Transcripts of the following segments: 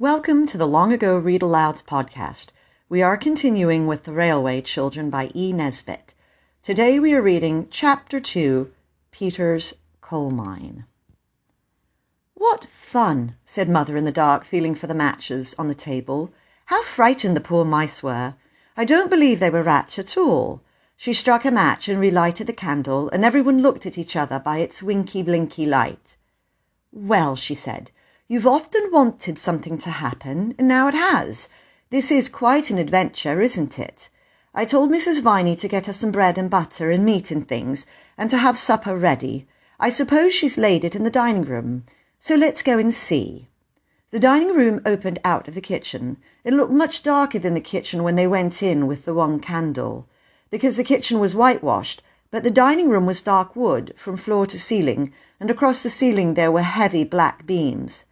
Welcome to the Long Ago Read Alouds podcast. We are continuing with The Railway Children by E. Nesbit. Today we are reading Chapter 2 Peter's Coal Mine. What fun, said Mother in the dark, feeling for the matches on the table. How frightened the poor mice were. I don't believe they were rats at all. She struck a match and relighted the candle, and everyone looked at each other by its winky blinky light. Well, she said, You've often wanted something to happen, and now it has. This is quite an adventure, isn't it? I told Mrs. Viney to get us some bread and butter and meat and things, and to have supper ready. I suppose she's laid it in the dining room. So let's go and see. The dining room opened out of the kitchen. It looked much darker than the kitchen when they went in with the one candle, because the kitchen was whitewashed, but the dining room was dark wood from floor to ceiling, and across the ceiling there were heavy black beams.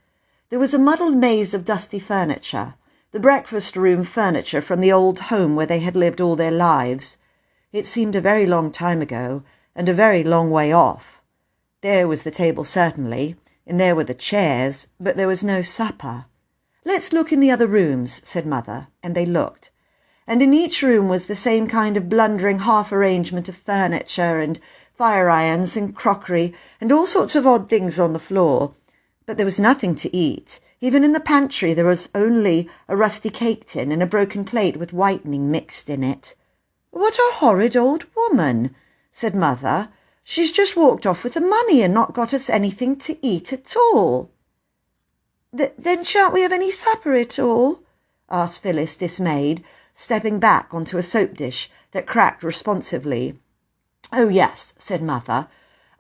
There was a muddled maze of dusty furniture, the breakfast room furniture from the old home where they had lived all their lives. It seemed a very long time ago, and a very long way off. There was the table, certainly, and there were the chairs, but there was no supper. Let's look in the other rooms, said Mother, and they looked. And in each room was the same kind of blundering half arrangement of furniture and fire irons and crockery and all sorts of odd things on the floor but there was nothing to eat. Even in the pantry there was only a rusty cake tin and a broken plate with whitening mixed in it. What a horrid old woman, said Mother. She's just walked off with the money and not got us anything to eat at all. Th- then shan't we have any supper at all? asked Phyllis, dismayed, stepping back onto a soap dish that cracked responsively. Oh, yes, said Mother.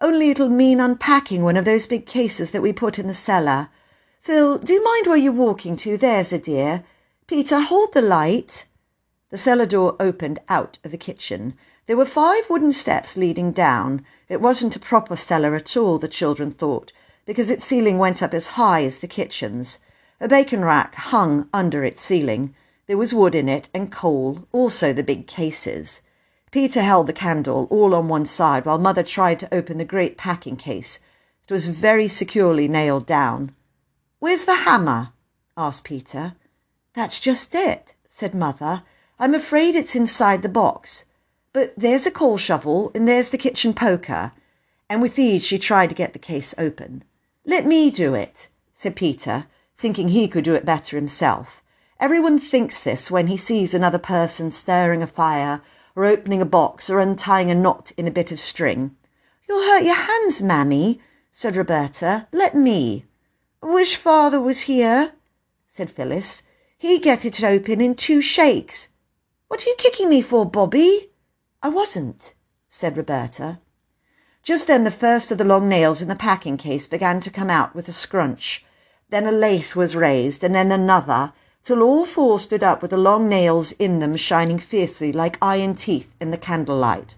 Only it'll mean unpacking one of those big cases that we put in the cellar. Phil, do you mind where you're walking to? There's a dear. Peter, hold the light. The cellar door opened out of the kitchen. There were five wooden steps leading down. It wasn't a proper cellar at all, the children thought, because its ceiling went up as high as the kitchen's. A bacon rack hung under its ceiling. There was wood in it and coal, also the big cases. Peter held the candle all on one side while Mother tried to open the great packing case. It was very securely nailed down. Where's the hammer? asked Peter. That's just it, said Mother. I'm afraid it's inside the box. But there's a coal shovel and there's the kitchen poker. And with these she tried to get the case open. Let me do it, said Peter, thinking he could do it better himself. Everyone thinks this when he sees another person stirring a fire or opening a box or untying a knot in a bit of string. You'll hurt your hands, Mammy, said Roberta. Let me. Wish father was here, said Phyllis. He'd get it open in two shakes. What are you kicking me for, Bobby? I wasn't, said Roberta. Just then the first of the long nails in the packing case began to come out with a scrunch. Then a lathe was raised, and then another, till all four stood up with the long nails in them shining fiercely like iron teeth in the candlelight.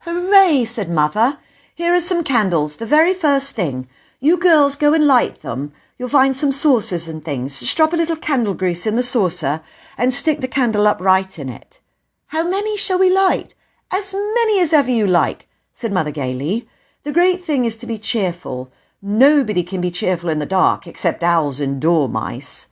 Hooray, said Mother. Here are some candles, the very first thing. You girls go and light them. You'll find some saucers and things. Just drop a little candle grease in the saucer and stick the candle upright in it. How many shall we light? As many as ever you like, said Mother gaily. The great thing is to be cheerful. Nobody can be cheerful in the dark except owls and dormice.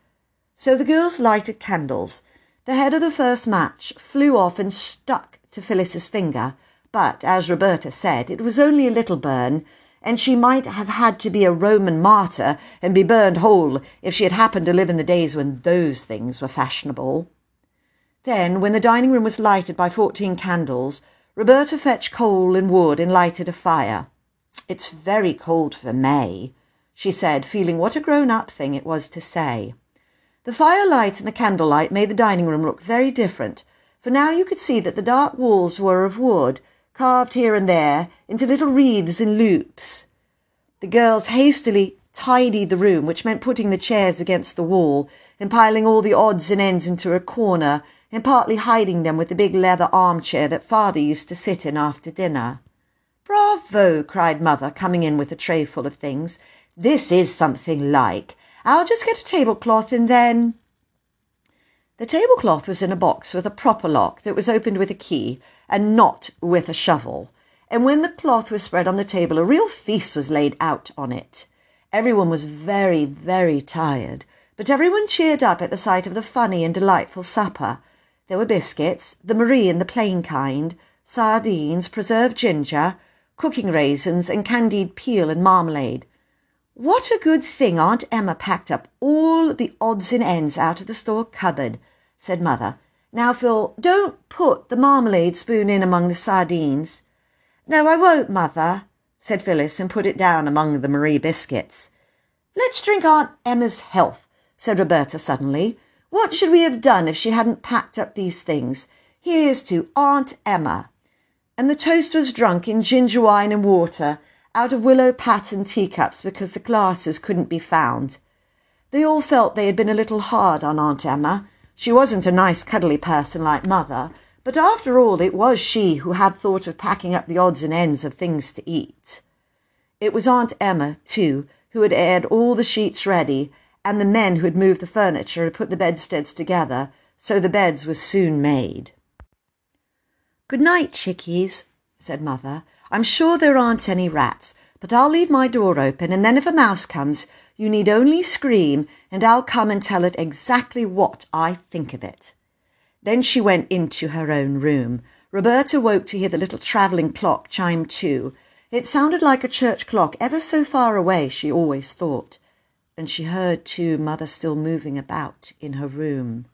So the girls lighted candles. The head of the first match flew off and stuck to Phyllis's finger, but, as Roberta said, it was only a little burn, and she might have had to be a Roman martyr and be burned whole if she had happened to live in the days when those things were fashionable. Then, when the dining room was lighted by fourteen candles, Roberta fetched coal and wood and lighted a fire. It's very cold for May, she said, feeling what a grown-up thing it was to say. The firelight and the candlelight made the dining room look very different, for now you could see that the dark walls were of wood, carved here and there into little wreaths and loops. The girls hastily tidied the room, which meant putting the chairs against the wall and piling all the odds and ends into a corner and partly hiding them with the big leather armchair that father used to sit in after dinner. Bravo! cried mother, coming in with a tray full of things. This is something like. I'll just get a tablecloth and then. The tablecloth was in a box with a proper lock that was opened with a key and not with a shovel. And when the cloth was spread on the table, a real feast was laid out on it. Everyone was very, very tired. but everyone cheered up at the sight of the funny and delightful supper. There were biscuits, the Marie and the plain kind, sardines, preserved ginger, cooking raisins, and candied peel and marmalade. What a good thing Aunt Emma packed up all the odds and ends out of the store cupboard, said Mother. Now, Phil, don't put the marmalade spoon in among the sardines. No, I won't, Mother, said Phyllis, and put it down among the Marie biscuits. Let's drink Aunt Emma's health, said Roberta suddenly. What should we have done if she hadn't packed up these things? Here's to Aunt Emma. And the toast was drunk in ginger wine and water out of willow pattern teacups because the glasses couldn't be found. They all felt they had been a little hard on Aunt Emma, she wasn't a nice, cuddly person like Mother, but after all, it was she who had thought of packing up the odds and ends of things to eat. It was Aunt Emma, too, who had aired all the sheets ready, and the men who had moved the furniture and put the bedsteads together, so the beds were soon made. Good night, chickies, said Mother. I'm sure there aren't any rats, but I'll leave my door open, and then if a mouse comes, you need only scream, and I'll come and tell it exactly what I think of it. Then she went into her own room. Roberta woke to hear the little travelling clock chime two. It sounded like a church clock ever so far away, she always thought. And she heard, too, Mother still moving about in her room.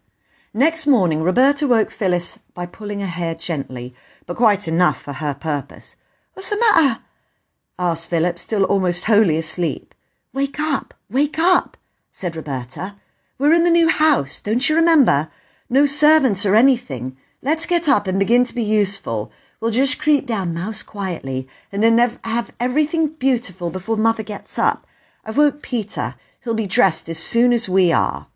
Next morning, Roberta woke Phyllis by pulling her hair gently, but quite enough for her purpose. What's the matter? asked Phyllis, still almost wholly asleep. Wake up, wake up, said Roberta. We're in the new house, don't you remember? No servants or anything. Let's get up and begin to be useful. We'll just creep down mouse quietly and then have everything beautiful before Mother gets up. I've woke Peter. He'll be dressed as soon as we are.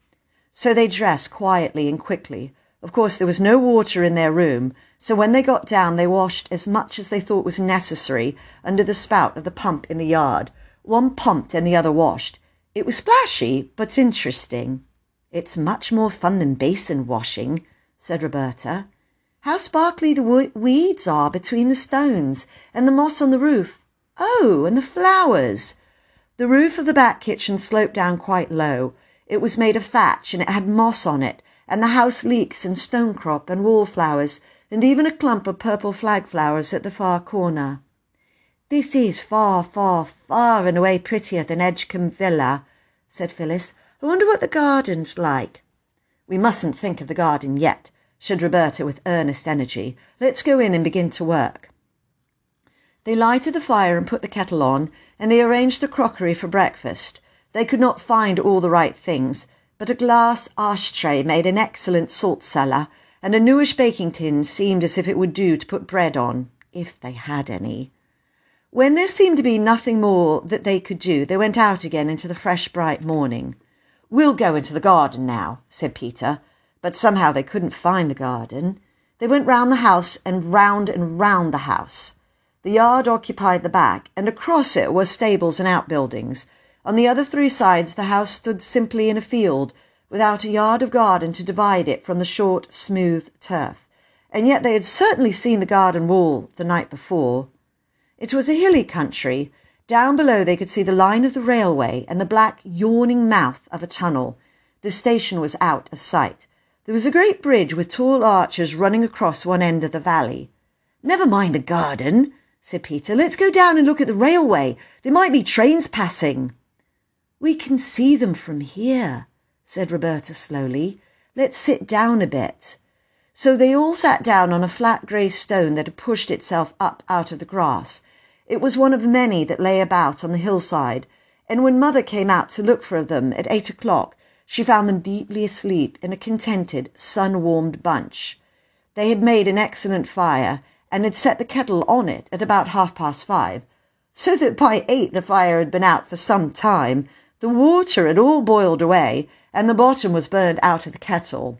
So they dressed quietly and quickly. Of course, there was no water in their room, so when they got down, they washed as much as they thought was necessary under the spout of the pump in the yard. One pumped and the other washed. It was splashy, but interesting. It's much more fun than basin washing, said Roberta. How sparkly the weeds are between the stones, and the moss on the roof. Oh, and the flowers. The roof of the back kitchen sloped down quite low. It was made of thatch, and it had moss on it, and the house leeks and stonecrop and wallflowers, and even a clump of purple flag flowers at the far corner. This is far, far, far and away prettier than Edgecombe Villa, said Phyllis. I wonder what the garden's like. We mustn't think of the garden yet, said Roberta with earnest energy. Let's go in and begin to work. They lighted the fire and put the kettle on, and they arranged the crockery for breakfast. They could not find all the right things, but a glass ashtray made an excellent salt cellar, and a newish baking tin seemed as if it would do to put bread on, if they had any. When there seemed to be nothing more that they could do, they went out again into the fresh, bright morning. We'll go into the garden now, said Peter, but somehow they couldn't find the garden. They went round the house and round and round the house. The yard occupied the back, and across it were stables and outbuildings. On the other three sides the house stood simply in a field, without a yard of garden to divide it from the short, smooth turf. And yet they had certainly seen the garden wall the night before. It was a hilly country. Down below they could see the line of the railway and the black, yawning mouth of a tunnel. The station was out of sight. There was a great bridge with tall arches running across one end of the valley. Never mind the garden, said Peter. Let's go down and look at the railway. There might be trains passing. We can see them from here, said Roberta slowly. Let's sit down a bit. So they all sat down on a flat grey stone that had pushed itself up out of the grass. It was one of many that lay about on the hillside, and when Mother came out to look for them at eight o'clock, she found them deeply asleep in a contented, sun-warmed bunch. They had made an excellent fire, and had set the kettle on it at about half-past five, so that by eight the fire had been out for some time, the water had all boiled away, and the bottom was burned out of the kettle.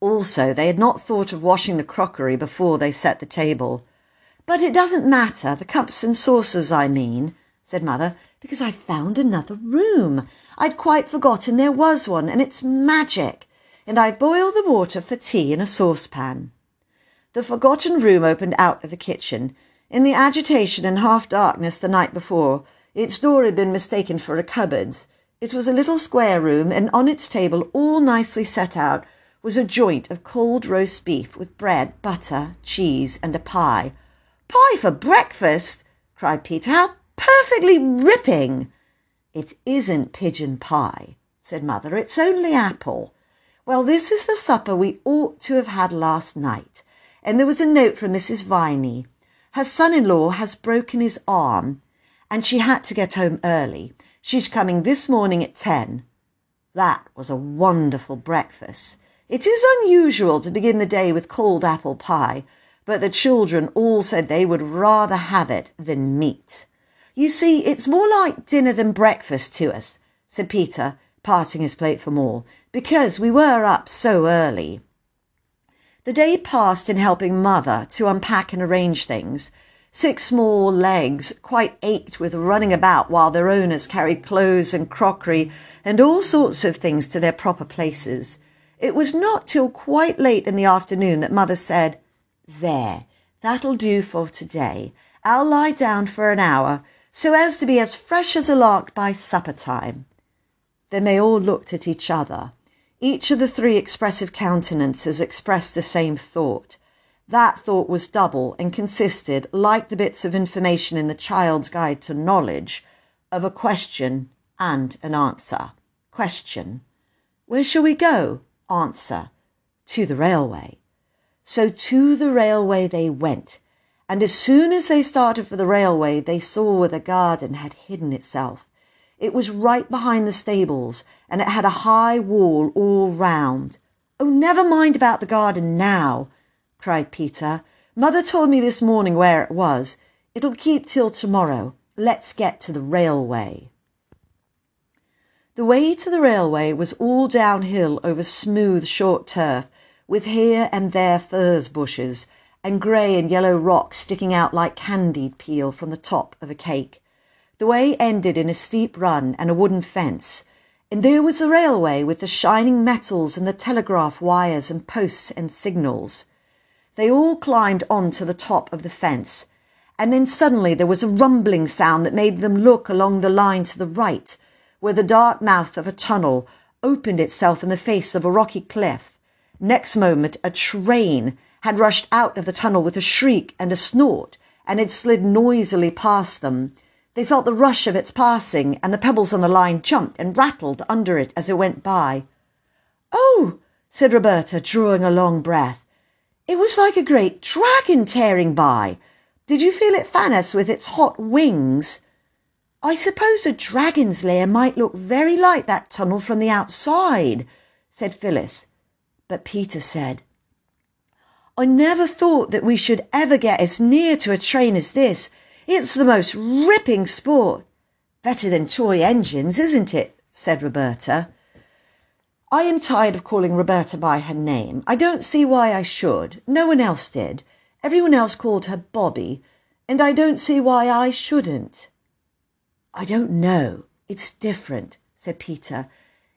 Also, they had not thought of washing the crockery before they set the table. But it doesn't matter, the cups and saucers, I mean, said Mother, because I've found another room. I'd quite forgotten there was one, and it's magic. And I boil the water for tea in a saucepan. The forgotten room opened out of the kitchen. In the agitation and half darkness the night before, its door had been mistaken for a cupboard's. It was a little square room, and on its table, all nicely set out, was a joint of cold roast beef with bread, butter, cheese, and a pie. Pie for breakfast? cried Peter. How perfectly ripping! It isn't pigeon pie, said Mother. It's only apple. Well, this is the supper we ought to have had last night. And there was a note from Mrs. Viney. Her son-in-law has broken his arm, and she had to get home early. She's coming this morning at ten. That was a wonderful breakfast. It is unusual to begin the day with cold apple pie, but the children all said they would rather have it than meat. You see, it's more like dinner than breakfast to us, said Peter, passing his plate for more, because we were up so early. The day passed in helping Mother to unpack and arrange things. Six small legs quite ached with running about while their owners carried clothes and crockery and all sorts of things to their proper places. It was not till quite late in the afternoon that Mother said, There, that'll do for today. I'll lie down for an hour so as to be as fresh as a lark by supper time. Then they all looked at each other. Each of the three expressive countenances expressed the same thought. That thought was double and consisted, like the bits of information in the Child's Guide to Knowledge, of a question and an answer. Question. Where shall we go? Answer. To the railway. So to the railway they went, and as soon as they started for the railway, they saw where the garden had hidden itself. It was right behind the stables, and it had a high wall all round. Oh, never mind about the garden now, cried Peter. Mother told me this morning where it was. It'll keep till tomorrow. Let's get to the railway. The way to the railway was all downhill over smooth, short turf, with here and there furze bushes, and grey and yellow rocks sticking out like candied peel from the top of a cake. The way ended in a steep run and a wooden fence, and there was the railway with the shining metals and the telegraph wires and posts and signals. They all climbed on to the top of the fence, and then suddenly there was a rumbling sound that made them look along the line to the right, where the dark mouth of a tunnel opened itself in the face of a rocky cliff. Next moment a train had rushed out of the tunnel with a shriek and a snort, and had slid noisily past them. They felt the rush of its passing, and the pebbles on the line jumped and rattled under it as it went by. Oh, said Roberta, drawing a long breath. It was like a great dragon tearing by. Did you feel it fan us with its hot wings? I suppose a dragon's lair might look very like that tunnel from the outside, said Phyllis. But Peter said, I never thought that we should ever get as near to a train as this. It's the most ripping sport. Better than toy engines, isn't it? said Roberta. I am tired of calling Roberta by her name. I don't see why I should. No one else did. Everyone else called her Bobby, and I don't see why I shouldn't. I don't know. It's different, said Peter.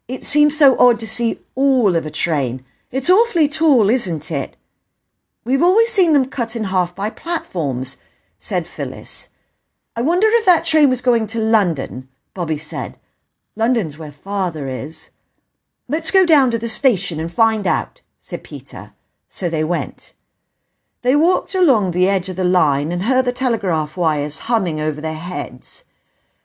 It seems so odd to see all of a train. It's awfully tall, isn't it? We've always seen them cut in half by platforms, said Phyllis. I wonder if that train was going to London, Bobby said. London's where father is. Let's go down to the station and find out, said Peter. So they went. They walked along the edge of the line and heard the telegraph wires humming over their heads.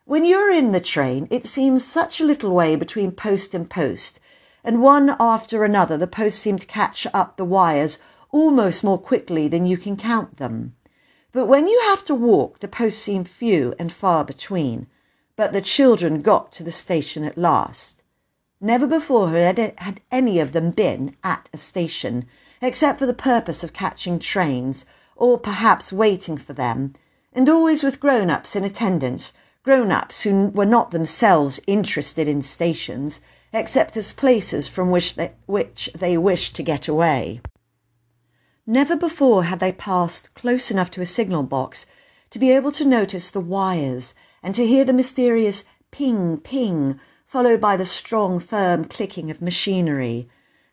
When you're in the train, it seems such a little way between post and post, and one after another the posts seem to catch up the wires almost more quickly than you can count them. But when you have to walk, the posts seem few and far between. But the children got to the station at last. Never before had, had any of them been at a station, except for the purpose of catching trains, or perhaps waiting for them, and always with grown-ups in attendance, grown-ups who were not themselves interested in stations, except as places from which they, which they wished to get away. Never before had they passed close enough to a signal box to be able to notice the wires and to hear the mysterious ping ping followed by the strong firm clicking of machinery.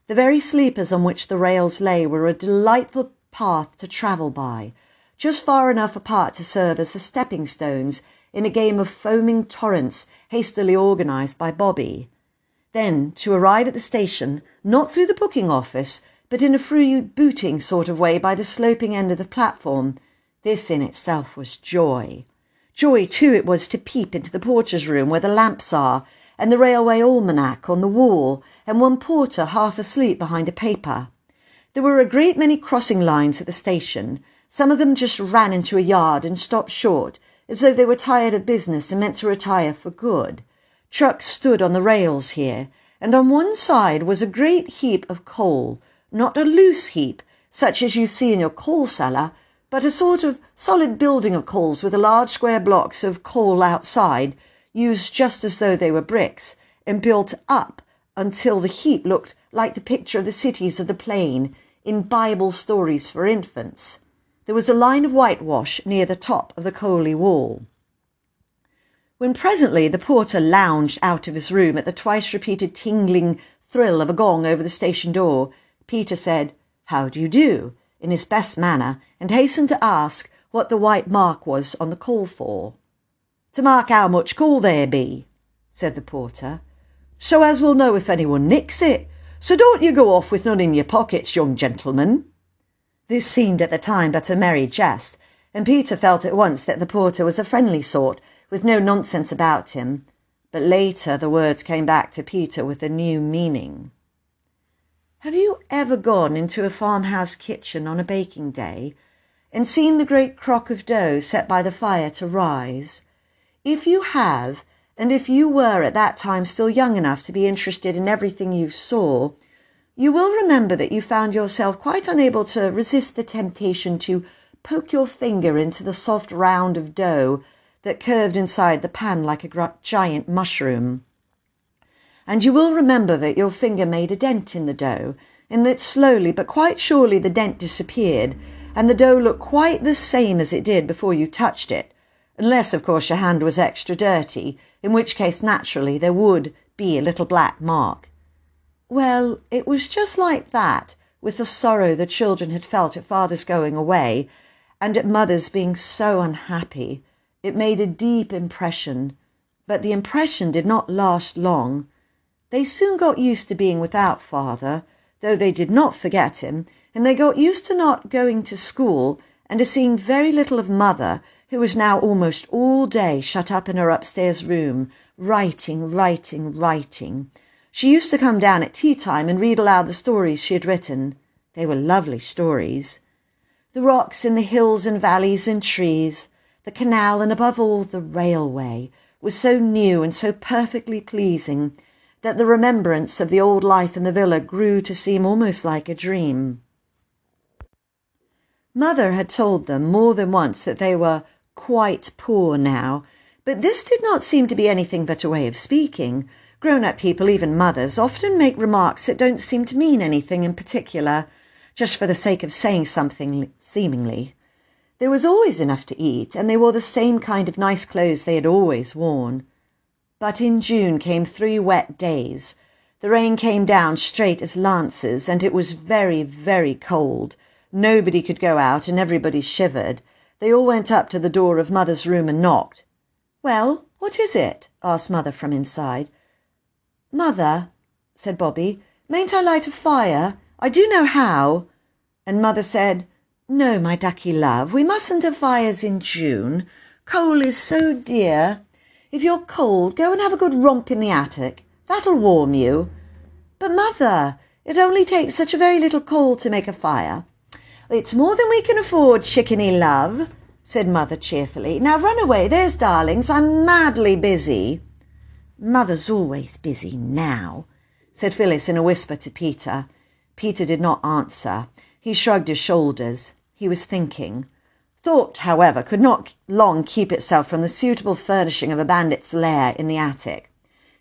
The very sleepers on which the rails lay were a delightful path to travel by, just far enough apart to serve as the stepping stones in a game of foaming torrents hastily organised by Bobby. Then to arrive at the station, not through the booking office, but in a free booting sort of way by the sloping end of the platform, this in itself was joy. Joy, too, it was to peep into the porter's room where the lamps are, and the railway almanac on the wall, and one porter half asleep behind a paper. There were a great many crossing lines at the station. Some of them just ran into a yard and stopped short, as though they were tired of business and meant to retire for good. Trucks stood on the rails here, and on one side was a great heap of coal, not a loose heap, such as you see in your coal cellar, but a sort of solid building of coals with large square blocks of coal outside, used just as though they were bricks, and built up until the heap looked like the picture of the cities of the plain in Bible stories for infants. There was a line of whitewash near the top of the coaly wall. When presently the porter lounged out of his room at the twice repeated tingling thrill of a gong over the station door, Peter said, How do you do? in his best manner, and hastened to ask what the white mark was on the coal for. To mark how much coal there be, said the porter, so as we'll know if anyone nicks it. So don't you go off with none in your pockets, young gentleman. This seemed at the time but a merry jest, and Peter felt at once that the porter was a friendly sort, with no nonsense about him. But later the words came back to Peter with a new meaning. Have you ever gone into a farmhouse kitchen on a baking day and seen the great crock of dough set by the fire to rise? If you have, and if you were at that time still young enough to be interested in everything you saw, you will remember that you found yourself quite unable to resist the temptation to poke your finger into the soft round of dough that curved inside the pan like a giant mushroom. And you will remember that your finger made a dent in the dough, and that slowly but quite surely the dent disappeared, and the dough looked quite the same as it did before you touched it, unless, of course, your hand was extra dirty, in which case, naturally, there would be a little black mark. Well, it was just like that with the sorrow the children had felt at father's going away and at mother's being so unhappy. It made a deep impression, but the impression did not last long. They soon got used to being without father, though they did not forget him, and they got used to not going to school and to seeing very little of mother, who was now almost all day shut up in her upstairs room, writing, writing, writing. She used to come down at tea time and read aloud the stories she had written. They were lovely stories. The rocks and the hills and valleys and trees, the canal, and above all the railway, were so new and so perfectly pleasing that the remembrance of the old life in the villa grew to seem almost like a dream. Mother had told them more than once that they were quite poor now, but this did not seem to be anything but a way of speaking. Grown up people, even mothers, often make remarks that don't seem to mean anything in particular, just for the sake of saying something seemingly. There was always enough to eat, and they wore the same kind of nice clothes they had always worn. But in June came three wet days. The rain came down straight as lances, and it was very, very cold. Nobody could go out, and everybody shivered. They all went up to the door of Mother's room and knocked. Well, what is it? asked Mother from inside. Mother, said Bobby, mayn't I light a fire? I do know how. And Mother said, No, my ducky love, we mustn't have fires in June. Coal is so dear. If you're cold, go and have a good romp in the attic. That'll warm you. But, Mother, it only takes such a very little coal to make a fire. It's more than we can afford, chickeny love, said Mother cheerfully. Now run away, there's darlings, I'm madly busy. Mother's always busy now, said Phyllis in a whisper to Peter. Peter did not answer. He shrugged his shoulders. He was thinking. Thought, however, could not long keep itself from the suitable furnishing of a bandit's lair in the attic.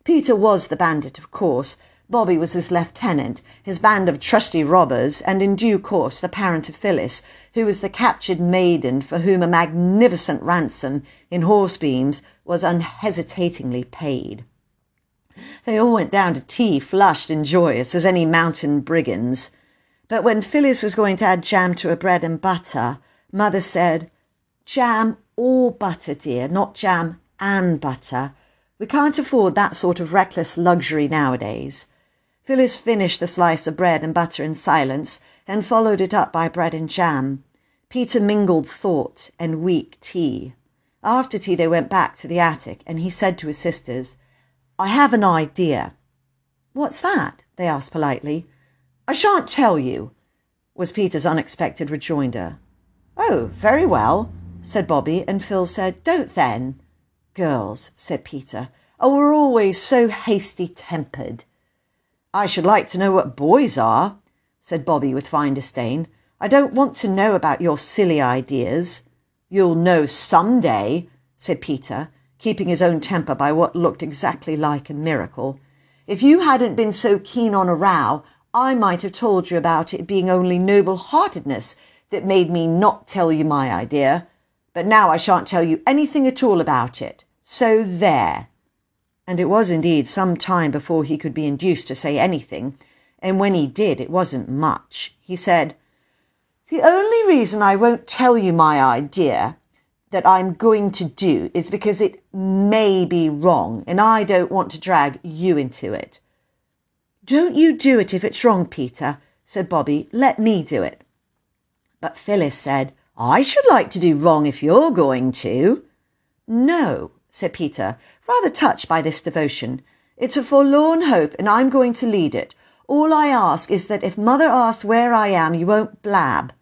Peter was the bandit, of course, Bobby was his lieutenant, his band of trusty robbers, and in due course the parent of Phyllis, who was the captured maiden for whom a magnificent ransom in horsebeans was unhesitatingly paid. They all went down to tea flushed and joyous as any mountain brigands. But when Phyllis was going to add jam to her bread and butter, Mother said, Jam or butter, dear, not jam and butter. We can't afford that sort of reckless luxury nowadays. Phyllis finished the slice of bread and butter in silence and followed it up by bread and jam. Peter mingled thought and weak tea. After tea, they went back to the attic, and he said to his sisters, I have an idea. What's that? they asked politely. I shan't tell you, was Peter's unexpected rejoinder. Oh, very well, said Bobby, and Phil said, Don't then. Girls, said Peter, oh, we're always so hasty tempered. I should like to know what boys are, said Bobby with fine disdain. I don't want to know about your silly ideas. You'll know some day, said Peter, keeping his own temper by what looked exactly like a miracle. If you hadn't been so keen on a row, I might have told you about it being only noble heartedness that made me not tell you my idea. But now I shan't tell you anything at all about it. So there. And it was indeed some time before he could be induced to say anything, and when he did, it wasn't much. He said, The only reason I won't tell you my idea that I'm going to do is because it may be wrong, and I don't want to drag you into it. Don't you do it if it's wrong, Peter, said Bobby. Let me do it. But Phyllis said, I should like to do wrong if you're going to. No, said Peter, rather touched by this devotion. It's a forlorn hope, and I'm going to lead it. All I ask is that if Mother asks where I am, you won't blab.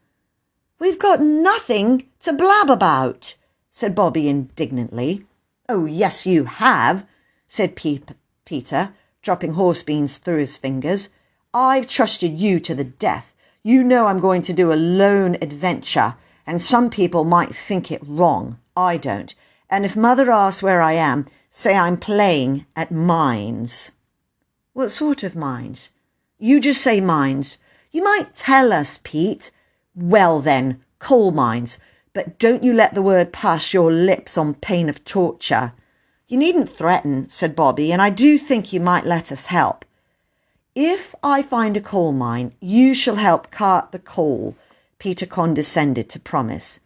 We've got nothing to blab about, said Bobby indignantly. Oh, yes, you have, said Pe- Peter, dropping horse beans through his fingers. I've trusted you to the death. You know I'm going to do a lone adventure and some people might think it wrong. I don't. And if mother asks where I am, say I'm playing at mines. What sort of mines? You just say mines. You might tell us, Pete. Well then, coal mines. But don't you let the word pass your lips on pain of torture. You needn't threaten, said Bobby, and I do think you might let us help. If I find a coal mine, you shall help cart the coal Peter condescended to promise.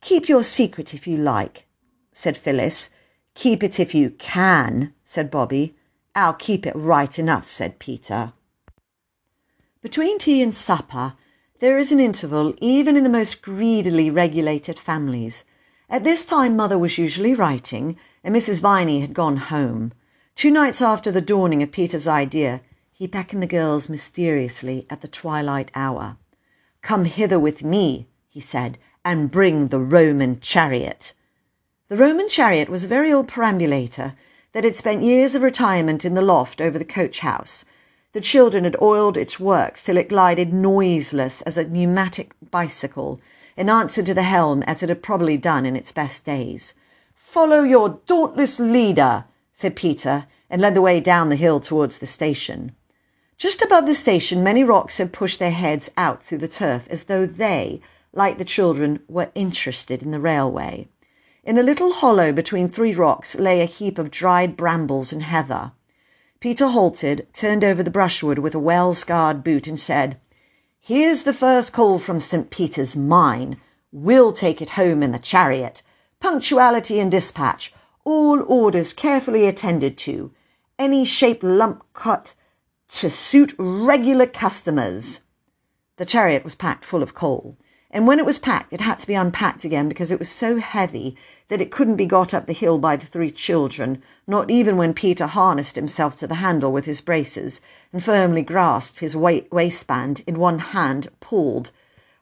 Keep your secret if you like, said Phyllis. Keep it if you can, said Bobby. I'll keep it right enough, said Peter. Between tea and supper, there is an interval even in the most greedily regulated families. At this time, Mother was usually writing, and Mrs. Viney had gone home. Two nights after the dawning of Peter's idea, he beckoned the girls mysteriously at the twilight hour. Come hither with me, he said, and bring the Roman chariot. The Roman chariot was a very old perambulator that had spent years of retirement in the loft over the coach house. The children had oiled its works till it glided noiseless as a pneumatic bicycle, in answer to the helm as it had probably done in its best days. Follow your dauntless leader, said Peter, and led the way down the hill towards the station. Just above the station, many rocks had pushed their heads out through the turf as though they, like the children, were interested in the railway. In a little hollow between three rocks lay a heap of dried brambles and heather. Peter halted, turned over the brushwood with a well scarred boot, and said, Here's the first coal from St. Peter's mine. We'll take it home in the chariot. Punctuality and dispatch. All orders carefully attended to. Any shape lump cut to suit regular customers. The chariot was packed full of coal, and when it was packed, it had to be unpacked again because it was so heavy that it couldn't be got up the hill by the three children, not even when Peter harnessed himself to the handle with his braces and firmly grasped his waistband in one hand, pulled,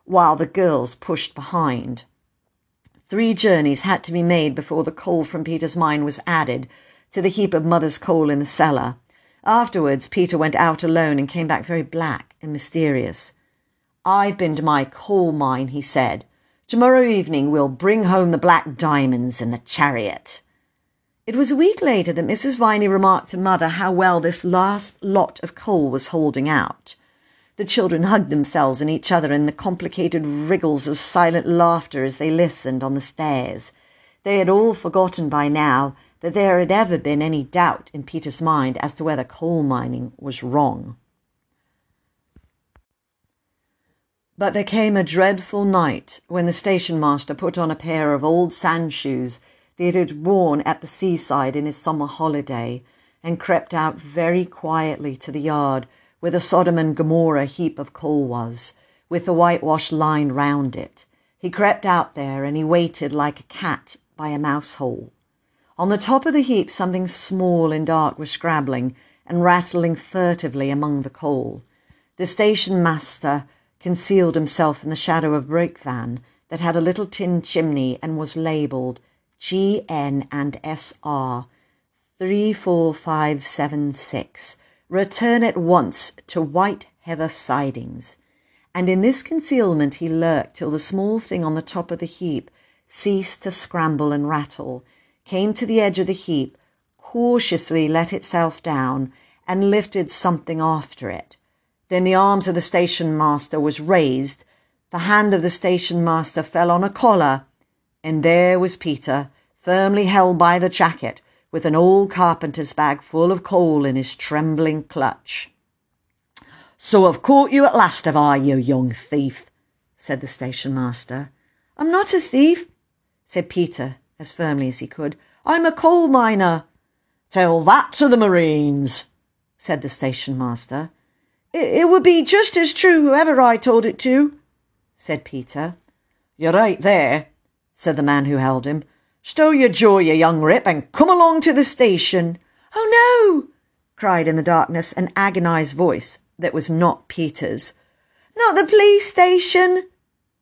while the girls pushed behind. Three journeys had to be made before the coal from Peter's mine was added to the heap of mother's coal in the cellar. Afterwards, Peter went out alone and came back very black and mysterious. I've been to my coal mine, he said. Tomorrow evening we'll bring home the black diamonds in the chariot. It was a week later that Mrs. Viney remarked to Mother how well this last lot of coal was holding out. The children hugged themselves and each other in the complicated wriggles of silent laughter as they listened on the stairs. They had all forgotten by now that there had ever been any doubt in Peter's mind as to whether coal mining was wrong. But there came a dreadful night when the station master put on a pair of old sand shoes that he had worn at the seaside in his summer holiday and crept out very quietly to the yard where the Sodom and Gomorrah heap of coal was, with the whitewash line round it. He crept out there and he waited like a cat by a mouse hole. On the top of the heap something small and dark was scrabbling and rattling furtively among the coal. The station master concealed himself in the shadow of a brake van that had a little tin chimney and was labelled GN and SR 34576. Return at once to White Heather Sidings. And in this concealment he lurked till the small thing on the top of the heap ceased to scramble and rattle, came to the edge of the heap, cautiously let itself down, and lifted something after it. Then the arms of the station master was raised, the hand of the station master fell on a collar, and there was Peter, firmly held by the jacket, with an old carpenter's bag full of coal in his trembling clutch. So I've caught you at last, have I, you young thief? said the station master. I'm not a thief, said Peter, as firmly as he could. I'm a coal miner. Tell that to the Marines, said the station master. It, would be just as true whoever I told it to, said Peter. You're right there, said the man who held him. Stow your jaw, you young rip, and come along to the station. Oh, no! cried in the darkness an agonized voice that was not Peter's. Not the police station,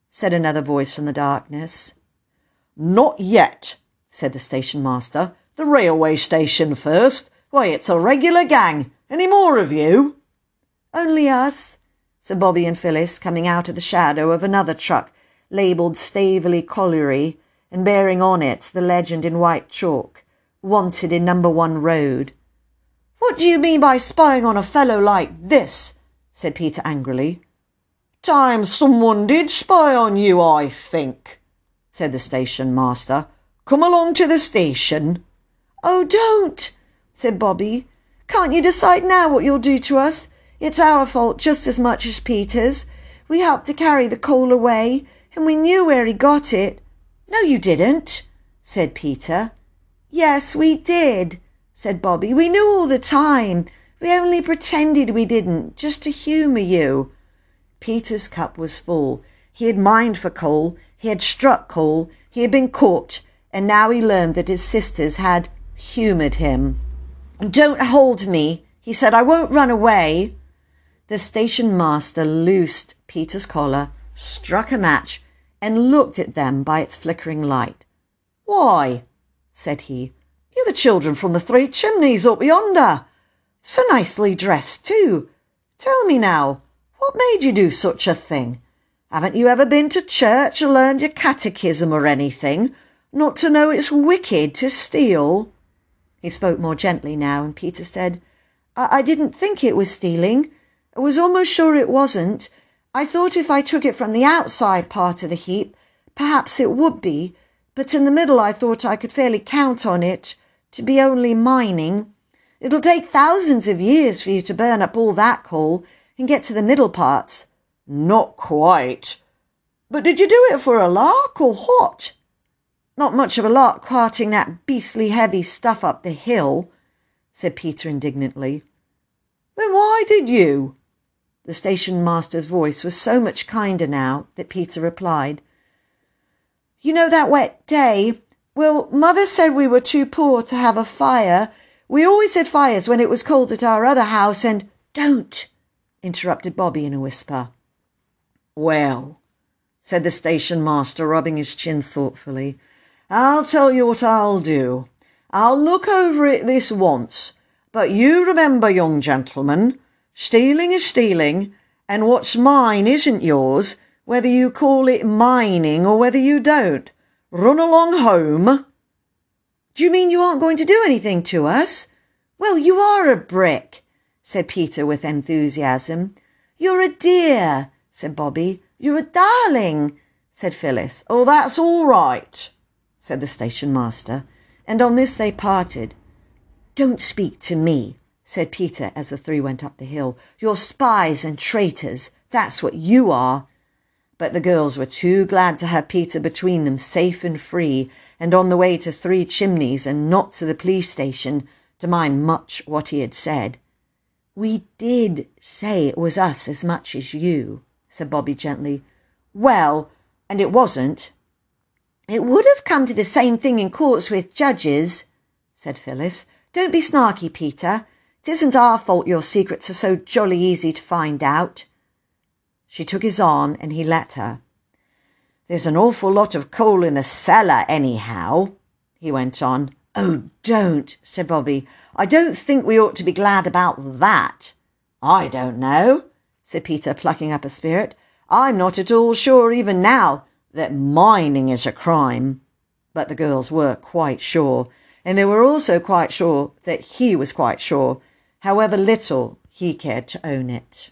said another voice from the darkness. Not yet, said the station master. The railway station first. Why, it's a regular gang. Any more of you? Only us, said Bobby and Phyllis, coming out of the shadow of another truck labelled Staveley Colliery and bearing on it the legend in white chalk, Wanted in Number One Road. What do you mean by spying on a fellow like this? said Peter angrily. Time someone did spy on you, I think, said the station master. Come along to the station. Oh, don't, said Bobby. Can't you decide now what you'll do to us? It's our fault just as much as Peter's. We helped to carry the coal away, and we knew where he got it. No, you didn't, said Peter. Yes, we did, said Bobby. We knew all the time. We only pretended we didn't, just to humour you. Peter's cup was full. He had mined for coal, he had struck coal, he had been caught, and now he learned that his sisters had humoured him. Don't hold me, he said. I won't run away. The station master loosed Peter's collar, struck a match, and looked at them by its flickering light. Why, said he, you're the children from the three chimneys up yonder. So nicely dressed, too. Tell me now, what made you do such a thing? Haven't you ever been to church or learned your catechism or anything, not to know it's wicked to steal? He spoke more gently now, and Peter said, I, I didn't think it was stealing. I was almost sure it wasn't. I thought if I took it from the outside part of the heap, perhaps it would be, but in the middle I thought I could fairly count on it to be only mining. It'll take thousands of years for you to burn up all that coal and get to the middle parts. Not quite. But did you do it for a lark or what? Not much of a lark carting that beastly heavy stuff up the hill, said Peter indignantly. Then why did you? The station master's voice was so much kinder now that Peter replied, You know that wet day? Well, Mother said we were too poor to have a fire. We always had fires when it was cold at our other house, and don't, interrupted Bobby in a whisper. Well, said the station master, rubbing his chin thoughtfully, I'll tell you what I'll do. I'll look over it this once, but you remember, young gentleman, Stealing is stealing, and what's mine isn't yours, whether you call it mining or whether you don't. Run along home. Do you mean you aren't going to do anything to us? Well, you are a brick, said Peter with enthusiasm. You're a dear, said Bobby. You're a darling, said Phyllis. Oh, that's all right, said the station master, and on this they parted. Don't speak to me, said Peter as the three went up the hill. You're spies and traitors. That's what you are. But the girls were too glad to have Peter between them safe and free and on the way to Three Chimneys and not to the police station to mind much what he had said. We did say it was us as much as you, said Bobby gently. Well, and it wasn't. It would have come to the same thing in courts with judges, said Phyllis. Don't be snarky, Peter. It isn't our fault your secrets are so jolly easy to find out. She took his arm and he let her. There's an awful lot of coal in the cellar, anyhow, he went on. Oh, don't, said Bobbie. I don't think we ought to be glad about that. I don't know, said Peter, plucking up a spirit. I'm not at all sure even now that mining is a crime. But the girls were quite sure, and they were also quite sure that he was quite sure, however little he cared to own it.